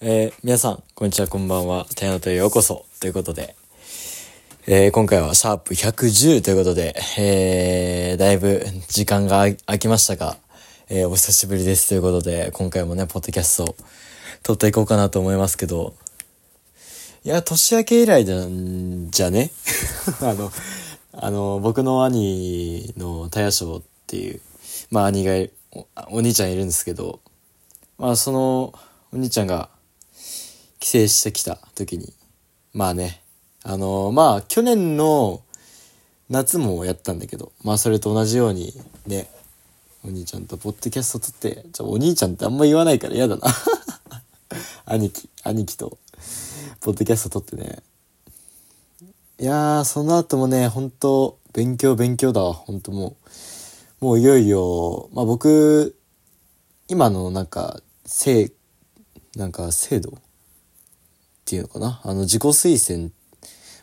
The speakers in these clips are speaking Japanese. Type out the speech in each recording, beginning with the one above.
えー、皆さん、こんにちは、こんばんは。タイナとへようこそ。ということで、えー、今回はシャープ110ということで、えー、だいぶ時間が空きましたが、え、お久しぶりですということで、今回もね、ポッドキャストを撮っていこうかなと思いますけど、いや、年明け以来じゃん、じゃね？あの、あの、僕の兄のタヤショウっていう、まあ兄がお、お兄ちゃんいるんですけど、まあその、お兄ちゃんが、省してきた時に、まあね、あのー、まあ去年の夏もやったんだけど、まあそれと同じようにね、お兄ちゃんとポッドキャスト撮って、じゃお兄ちゃんってあんま言わないから嫌だな。兄貴、兄貴と、ポッドキャスト撮ってね。いやー、その後もね、本当勉強勉強だわ、本当もう。もういよいよ、まあ僕、今のなんか、せなんか制度っていうのかな？あの、自己推薦、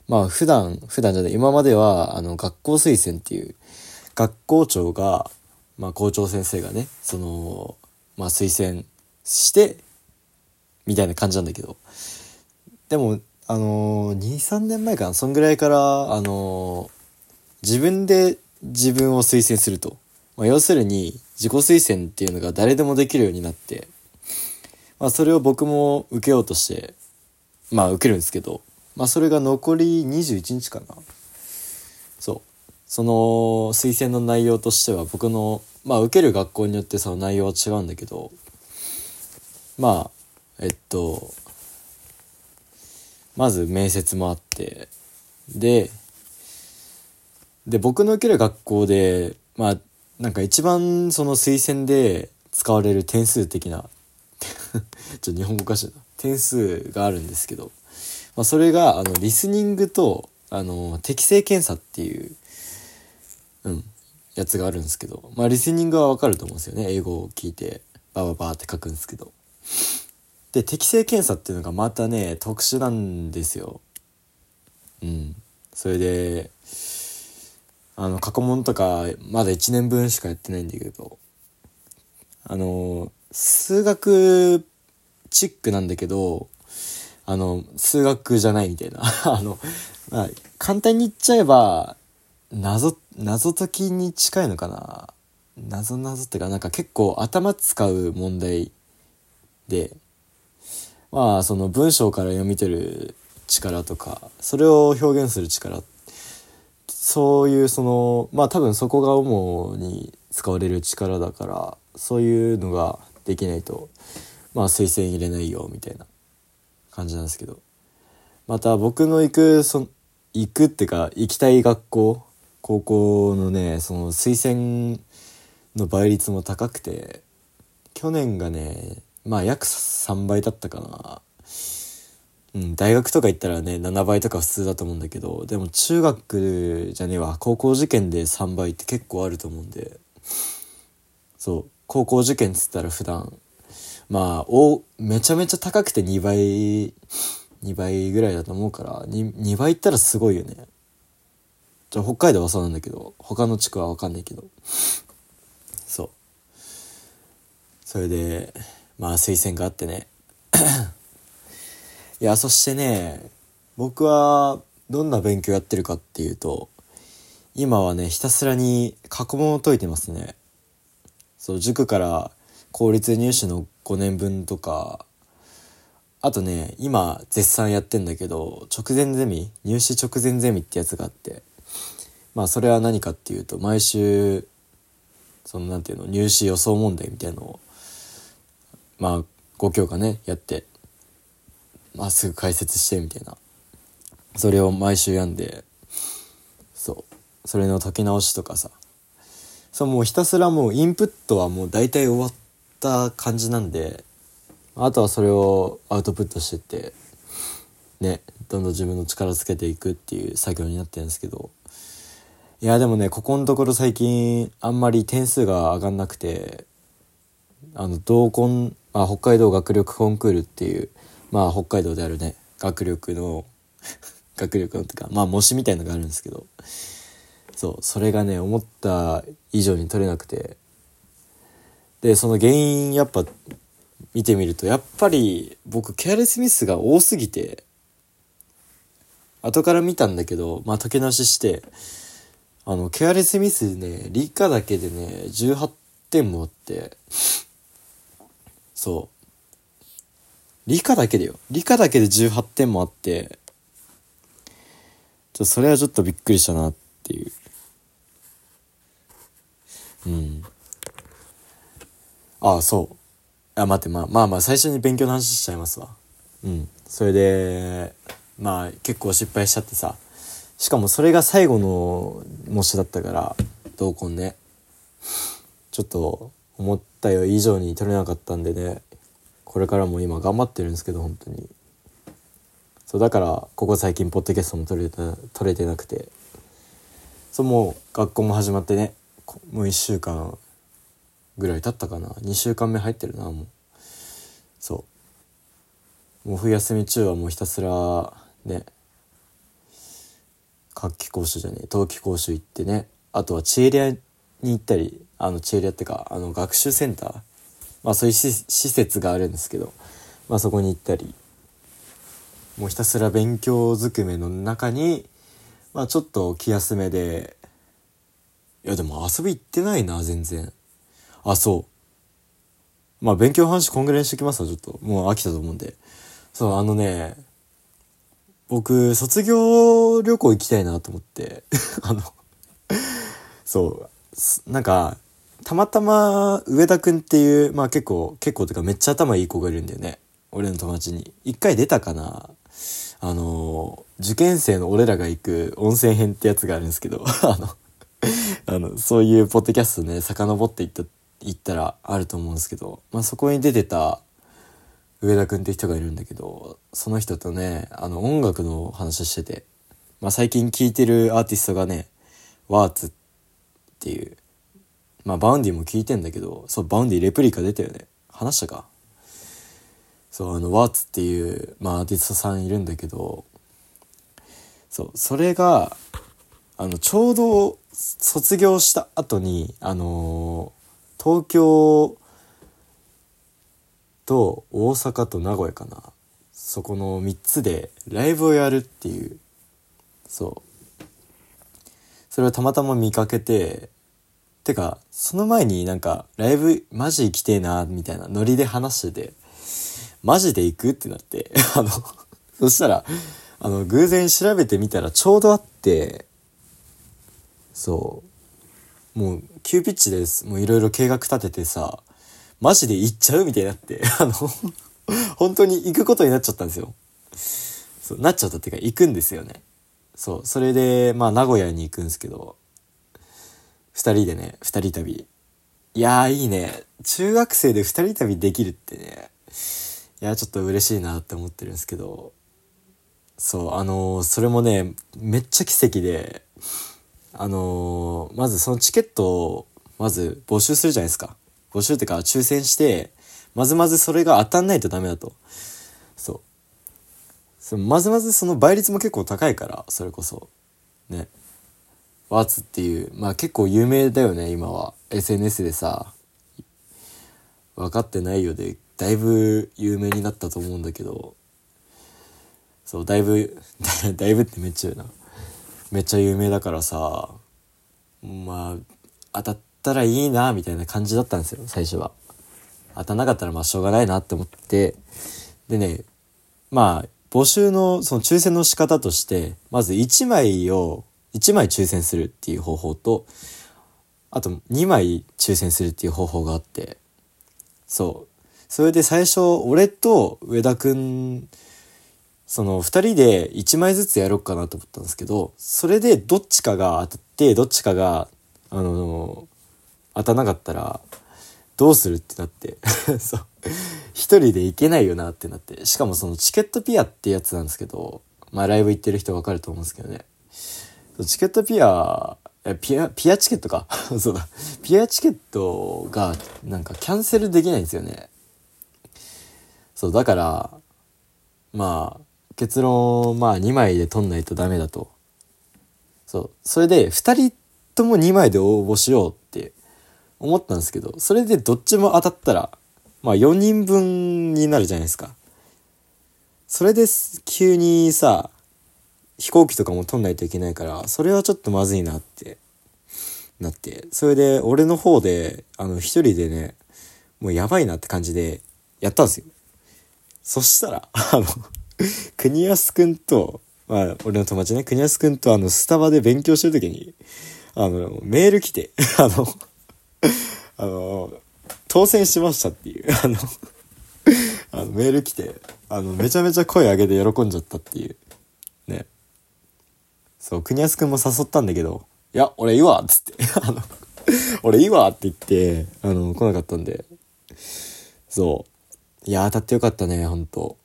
まあ普段、普段じゃない、今までは、あの、学校推薦っていう、学校長が、まあ校長先生がね、その、まあ推薦して、みたいな感じなんだけど、でも、あの、2、3年前かな、そんぐらいから、あの、自分で自分を推薦すると。まあ、要するに、自己推薦っていうのが誰でもできるようになって、まあ、それを僕も受けようとして、まあ受けるんですけど、まあそれが残り21日かな。そう。その推薦の内容としては僕の、まあ受ける学校によってその内容は違うんだけど、まあ、えっと、まず面接もあって、で、で、僕の受ける学校で、まあ、なんか一番その推薦で使われる点数的な ちょっと日本語化しな。点数があるんですけど、まあ、それが、あの、リスニングと、あの、適正検査っていう、うん、やつがあるんですけど、まあ、リスニングはわかると思うんですよね。英語を聞いて、バババって書くんですけど。で、適正検査っていうのがまたね、特殊なんですよ。うん。それで、あの、過去問とか、まだ1年分しかやってないんだけど、あの、数学チックなんだけど、あの、数学じゃないみたいな。あの、まあ、簡単に言っちゃえば、謎、謎解きに近いのかな。謎謎ってか、なんか結構頭使う問題で、まあ、その文章から読み取る力とか、それを表現する力、そういうその、まあ多分そこが主に使われる力だから、そういうのができないと、まあ推薦入れないよみたいな感じなんですけど。また僕の行くそ行くってか行きたい学校高校のねその推薦の倍率も高くて去年がねまあ約3倍だったかな。うん、大学とか行ったらね7倍とか普通だと思うんだけどでも中学じゃねえわ。高校受験で3倍って結構あると思うんで。そう高校受験っつったら普段まあ、お、めちゃめちゃ高くて2倍、2倍ぐらいだと思うから、2, 2倍いったらすごいよね。じゃ北海道はそうなんだけど、他の地区はわかんないけど。そう。それで、まあ推薦があってね。いや、そしてね、僕はどんな勉強やってるかっていうと、今はね、ひたすらに過去問を解いてますね。そう、塾から公立入試の5年分とか、あとね、今絶賛やってんだけど、直前ゼミ入試直前ゼミってやつがあって、まあそれは何かっていうと、毎週、そのなんていうの、入試予想問題みたいのを、まあ5教科ね、やって、まあすぐ解説してみたいな。それを毎週やんで、そう。それの解き直しとかさ。そう、もうひたすらもうインプットはもう大体終わった感じなんで、あとはそれをアウトプットしてって、ね、どんどん自分の力つけていくっていう作業になってるんですけど、いや、でもね、ここのところ最近、あんまり点数が上がんなくて、あの、同梱、あ、北海道学力コンクールっていう、まあ、北海道であるね、学力の 学力のってか、まあ、模試みたいのがあるんですけど、そう、それがね、思った以上に取れなくて、で、その原因、やっぱ、見てみるとやっぱり僕ケアレスミスが多すぎて後から見たんだけどまあ解き直ししてあのケアレスミスね理科だけでね18点もあってそう。理科だけでよ。理科だけで18点もあってちょそれはちょっとびっくりしたなっていう。うん。ああそう。あ待ってまあまあまあ最初に勉強の話しちゃいますわ。うん。それでまあ結構失敗しちゃってさ。しかもそれが最後の模試だったから同梱ね。ちょっと思ったよ以上に取れなかったんでね。これからも今頑張ってるんですけど本当に。そうだからここ最近ポッドキャストも撮れて撮れてなくて。そうもう学校も始まってね。もう1週間ぐらい経ったかな。2週間目入ってるなもう。そう。もう冬休み中はもうひたすらね夏季講習じゃねえ冬季講習行ってねあとはチエリアに行ったりあのチエリアってかあの学習センターまあそういう施設があるんですけどまあそこに行ったりもうひたすら勉強ずくめの中にまあちょっと気休めでいやでも遊び行ってないな全然。あそう。まあ勉強の話こんぐらいにしときますわちょっと。もう飽きたと思うんで。そうあのね僕、卒業旅行行きたいなと思って。あのそう、なんか、たまたま上田くんっていう、まあ結構、結構というかめっちゃ頭いい子がいるんだよね。俺の友達に。一回出たかな。あの、受験生の俺らが行く温泉編ってやつがあるんですけど、あの、あの、そういうポッドキャストね、遡っていった、行ったらあると思うんですけど、まあそこに出てた、上田くんって人がいるんだけど、その人とね、あの音楽の話してて、まあ最近聴いてるアーティストがね、 WurtS っていう、まあ Vaundy も聴いてんだけど、そう、 Vaundy replica 出たよね。話したか？そう、あの、 WurtS っていう、まあアーティストさんいるんだけど、そう、それが、あの、ちょうど卒業した後に、あの、東京と大阪と名古屋かな。そこの3つでライブをやるっていう。そう。それをたまたま見かけててかその前になんかライブマジ行きてえなみたいなノリで話しててマジで行くってなって あのそしたらあの偶然調べてみたらちょうどあってそう。もう急ピッチですもういろいろ計画立ててさマジで行っちゃうみたいになって、あの本当に行くことになっちゃったんですよ。そう、なっちゃったっていうか行くんですよね。そう、それで、まあ名古屋に行くんですけど、二人でね、二人旅。いやーいいね。中学生で二人旅できるってね、いや、ちょっと嬉しいなって思ってるんですけど、そう、あのー、それもね、めっちゃ奇跡で、あのー、まずそのチケットを、まず募集するじゃないですか。募集ってか抽選して、まずまずそれが当たんないとダメだと。そう。そまずまずその倍率も結構高いから、それこそ。ね。ワーツっていう、まあ結構有名だよね、今は。SNS でさ、分かってないようで、だいぶ有名になったと思うんだけど、そう、だいぶ、だいぶってめっちゃ言うな。めっちゃ有名だからさ、まあ、当たったらいいな、みたいな感じだったんですよ、最初は。当たんなかったらまあしょうがないなって思って、でね、まあ、募集のその抽選の仕方として、まず1枚を、1枚抽選するっていう方法と、あと2枚抽選するっていう方法があって、そう。それで最初、俺と上田くん、その2人で1枚ずつやろうかなと思ったんですけど、それでどっちかが当たって、どっちかが、あの、当たなかったら、どうするってなって そう。一人で行けないよなってなって。しかもそのチケットピアってやつなんですけど、まあライブ行ってる人わかると思うんですけどね。チケットピア、ピア、ピアチケットか？そうだ。ピアチケットがなんかキャンセルできないんですよね。そう、だから、まあ、結論、まあ2枚で取んないとダメだと。そう。それで2人とも2枚で応募しようって思ったんですけど、それでどっちも当たったら、まあ4人分になるじゃないですか。それで急にさ、飛行機とかも取んないといけないから、それはちょっとまずいなってなって、それで俺の方で、あの一人でね、もうやばいなって感じでやったんですよ。そしたら、あの 国安くんと、まあ、俺の友達ね、国安くんとあの、スタバで勉強してる時に、あの、メール来て、あの、あの、当選しましたっていう、あのあの、メール来て、あの、めちゃめちゃ声上げて喜んじゃったっていう。ね。そう、国安くんも誘ったんだけど、いや、俺いいわっつって、あの、俺いいわって言って、あの、来なかったんで、そう。いや、当たってよかったね、ほんと。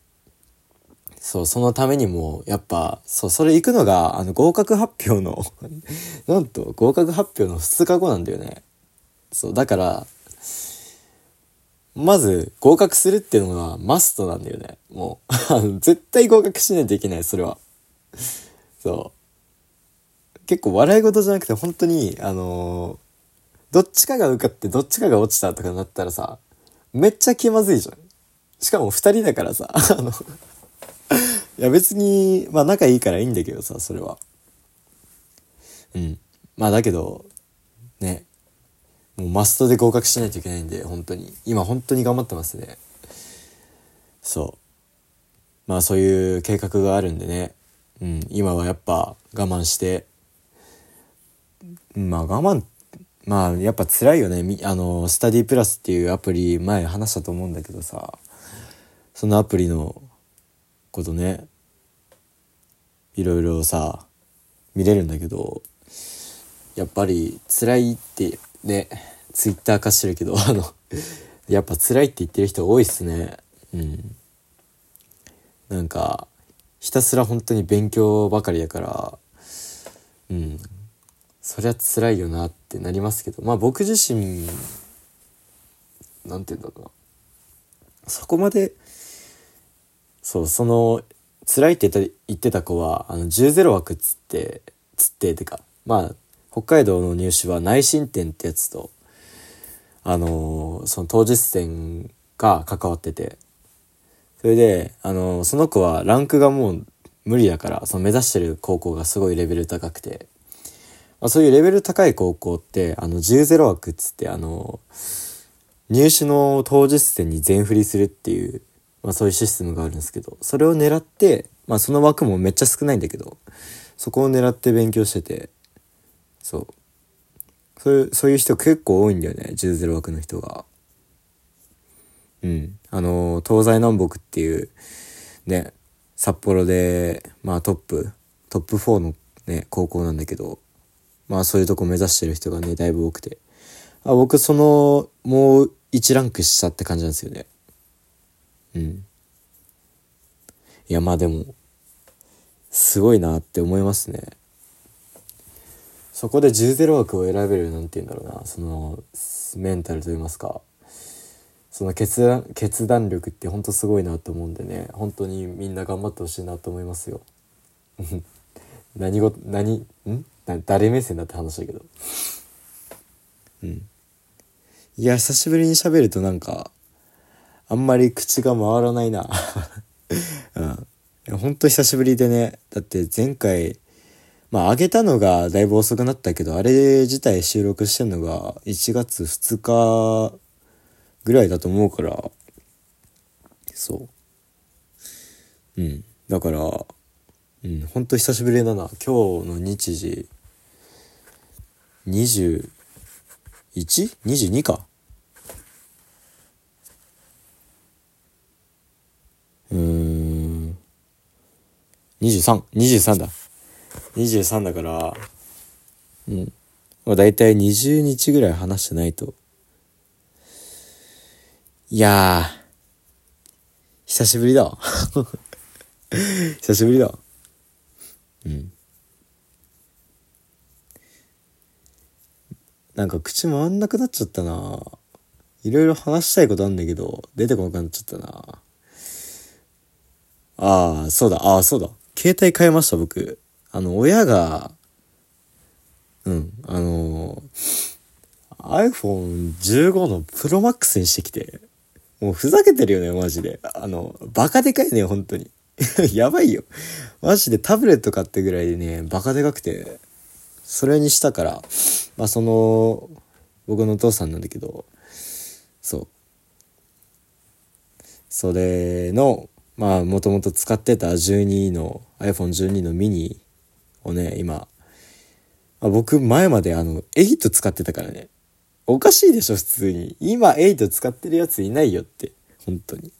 そう、そのためにも、やっぱ、そう、それ行くのが、あの、合格発表の なんと、合格発表の2日後なんだよね。そう、だから、まず、合格するっていうのがマストなんだよね。もう 絶対合格しないといけない、それは。そう。結構笑い事じゃなくて、本当に、あのー、どっちかが受かってどっちかが落ちたとかなったらさ、めっちゃ気まずいじゃん。しかも二人だからさ、あのいや別に、まあ仲いいからいいんだけどさ、それは。うん。まあだけど、ね。もうマストで合格しないといけないんで、本当に。今本当に頑張ってますね。そう。まあそういう計画があるんでね。うん。今はやっぱ我慢して、まあ我慢、まあやっぱ辛いよね。あの、スタディプラスっていうアプリ前話したと思うんだけどさ、そのアプリのことね、いろいろさ、見れるんだけど、やっぱり辛いってね、ツイッター化してるけど、あの、やっぱ辛いって言ってる人多いっすね。うん。なんか、ひたすら本当に勉強ばかりやから、うん。そりゃ辛いよなってなりますけど、まあ僕自身、なんて言うんだろうな。そこまで、そう、その、辛いって言ってた子は、あの、10-0枠っつって、つっててか、まあ、北海道の入試は内申点ってやつと、あのー、その当日点が関わってて、それで、あのー、その子はランクがもう無理だから、その目指してる高校がすごいレベル高くて、まあ、そういうレベル高い高校って、あの、10-0枠っつって、あのー、入試の当日点に全振りするっていう、まあそういうシステムがあるんですけど、それを狙って、まあその枠もめっちゃ少ないんだけど、そこを狙って勉強してて、そう。そういう、そういう人結構多いんだよね、10-0枠の人が。うん。あの、東西南北っていう、ね、札幌で、まあトップ、トップ4のね、高校なんだけど、まあそういうとこ目指してる人がね、だいぶ多くて。あ僕、その、もう1ランク下って感じなんですよね。うん。いや、まあでも、すごいなって思いますね。そこで10-0枠を選べるなんて言うんだろうな。そのメンタルと言いますか。その決断決断力って本当すごいなと思うんでね。本当にみんな頑張ってほしいなと思いますよ。何ご何ん？誰目線だって話だけど。うん。いや久しぶりに喋るとなんかあんまり口が回らないな うん本当久しぶりでねだって前回まあ、上げたのがだいぶ遅くなったけど、あれ自体収録してんのが1月2日ぐらいだと思うから、そう。うん。だから、うん、ほんと久しぶりだな。今日の日時、21?22 か。うーん。23、23だ。23だから、うん。まあ大体20日ぐらい話してないと。いやー、久しぶりだ。久しぶりだ。うん。なんか口回んなくなっちゃったな。いろいろ話したいことあんだけど、出てこなくなっちゃったな。ああ、そうだ、ああ、そうだ。携帯変えました、僕。あの、親が、うん、あの、iPhone15 の Pro Max にしてきて、もうふざけてるよね、マジで。あの、バカでかいね、本当に。やばいよ。マジでタブレット買ってぐらいでね、バカでかくて、それにしたから、まあその、僕のお父さんなんだけど、そう。それの、まあもともと使ってた12の iPhone12 のミニをね、今、あ僕前まであの8使ってたからね。おかしいでしょ、普通に。今8使ってるやついないよって。本当に。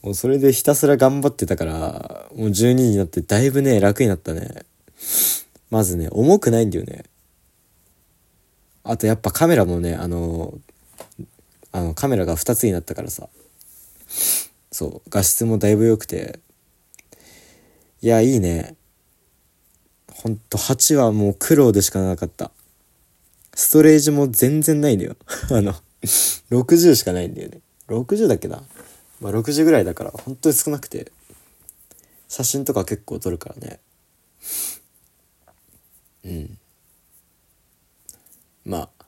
もうそれでひたすら頑張ってたから、もう12になってだいぶね、楽になったね。まずね、重くないんだよね。あとやっぱカメラもね、あの、あのカメラが2つになったからさ。そう、画質もだいぶ良くて。いや、いいね。ほんと8はもう苦労でしかなかった。ストレージも全然ないんだよ。あの、60しかないんだよね。60だっけな。まあ60ぐらいだから本当に少なくて。写真とか結構撮るからね。うん。まあ。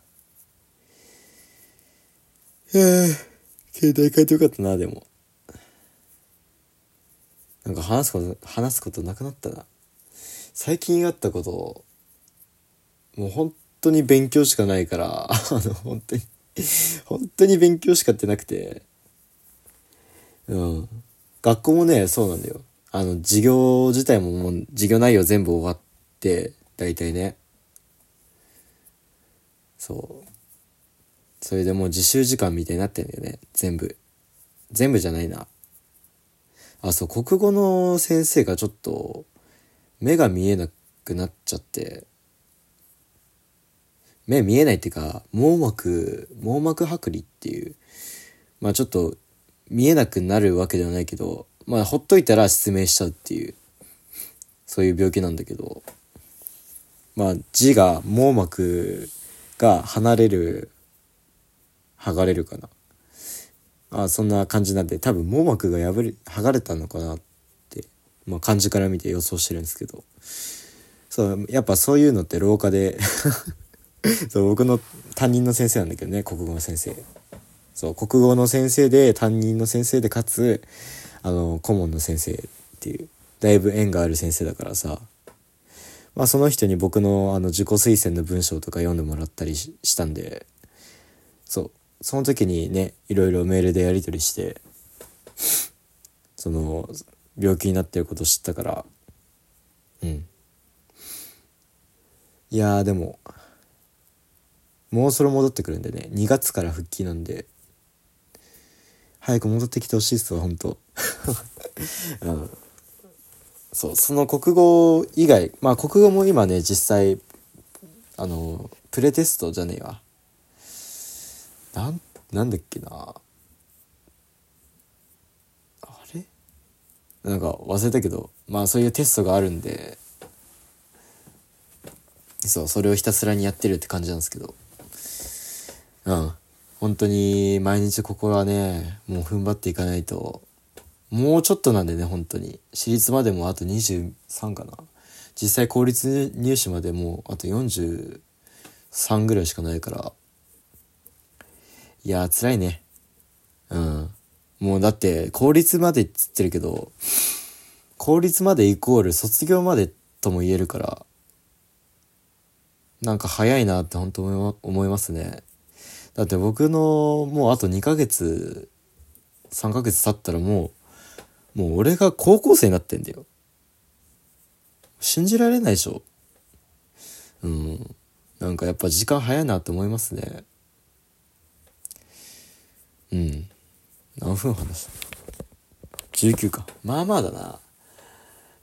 へえ、携帯変えてよかったな、でも。か話すこと、話すことなくなったな。最近あったこと、もう本当に勉強しかないから、あの、本当に本当に勉強しかってなくて、うん。学校もね、そうなんだよ。あの、授業自体ももう、授業内容全部終わって、大体ね。そう。それでもう自習時間みたいになってんだよね。全部。全部じゃないな。あ、そう、国語の先生がちょっと、目が見えなくなっちゃって、目見えないっていうか、網膜、網膜剥離っていう、まあちょっと見えなくなるわけではないけど、まあほっといたら失明しちゃうっていう、そういう病気なんだけど、まあ字が網膜が離れる、剥がれるかな。あそんな感じなんで、多分網膜が破れ、剥がれたのかなって、まあ漢字から見て予想してるんですけど、そう、やっぱそういうのって廊下で そう、僕の担任の先生なんだけどね、国語の先生。そう、国語の先生で、担任の先生で、かつ、あの、顧問の先生っていう、だいぶ縁がある先生だからさ、まあその人に僕のあの自己推薦の文章とか読んでもらったりしたんで、そう、その時にねいろいろメールでやり取りしてその病気になってること知ったからうん。いやでももうそろ戻ってくるんでね2月から復帰なんで早く戻ってきてほしいっすわ本当。うん。そうその国語以外まあ国語も今ね実際あのプレテストじゃねえわ。なん、なんだっけな。あれ？なんか忘れたけど、まあそういうテストがあるんで、そう、それをひたすらにやってるって感じなんですけど。うん。本当に毎日ここはね、もう踏ん張っていかないと、もうちょっとなんでね、本当に。私立までもあと23かな。実際公立入試までもうあと43ぐらいしかないから、いや辛いね。うん。もうだって、公立までっつってるけど、公立までイコール卒業までとも言えるから、なんか早いなって本当思いますね。だって僕のもうあと2ヶ月、3ヶ月経ったらもう、もう俺が高校生になってんだよ。信じられないでしょ。うん。なんかやっぱ時間早いなって思いますね。うん。何分話した19か。まあまあだな。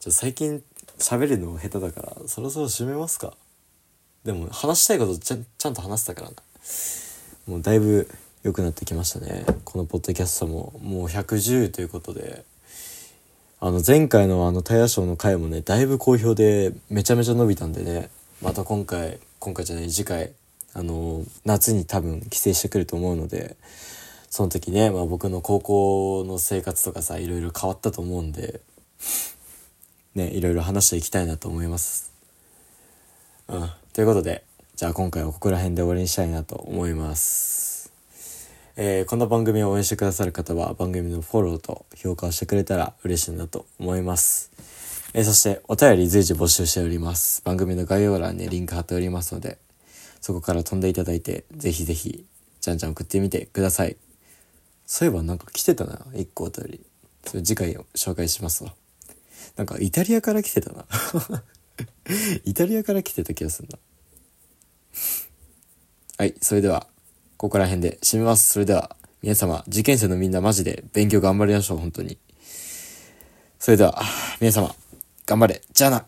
ちょ最近喋るの下手だからそろそろ締めますか。でも話したいことちゃちゃんと話したからな。もうだいぶ良くなってきましたね。このポッドキャストも。もう110ということで。あの前回のあのタイヤショーの回もねだいぶ好評でめちゃめちゃ伸びたんでね。また今回今回じゃない次回あの夏に多分帰省してくると思うのでその時ね、まあ、僕の高校の生活とかさいろいろ変わったと思うんでねいろいろ話していきたいなと思いますうんということでじゃあ今回はここら辺で終わりにしたいなと思いますえー、この番組を応援してくださる方は番組のフォローと評価をしてくれたら嬉しいなと思います。えー、そしてお便り随時募集しております。番組の概要欄にリンク貼っておりますので、そこから飛んでいただいて、ぜひぜひ、じゃんじゃん送ってみてください。そういえばなんか来てたな、一個お便り。それ次回を紹介しますわ。なんかイタリアから来てたな。イタリアから来てた気がするな。はい、それでは、ここら辺で締めます。それでは、皆様、受験生のみんなマジで勉強頑張りましょう、本当に。それでは、皆様、頑張れ。じゃあな。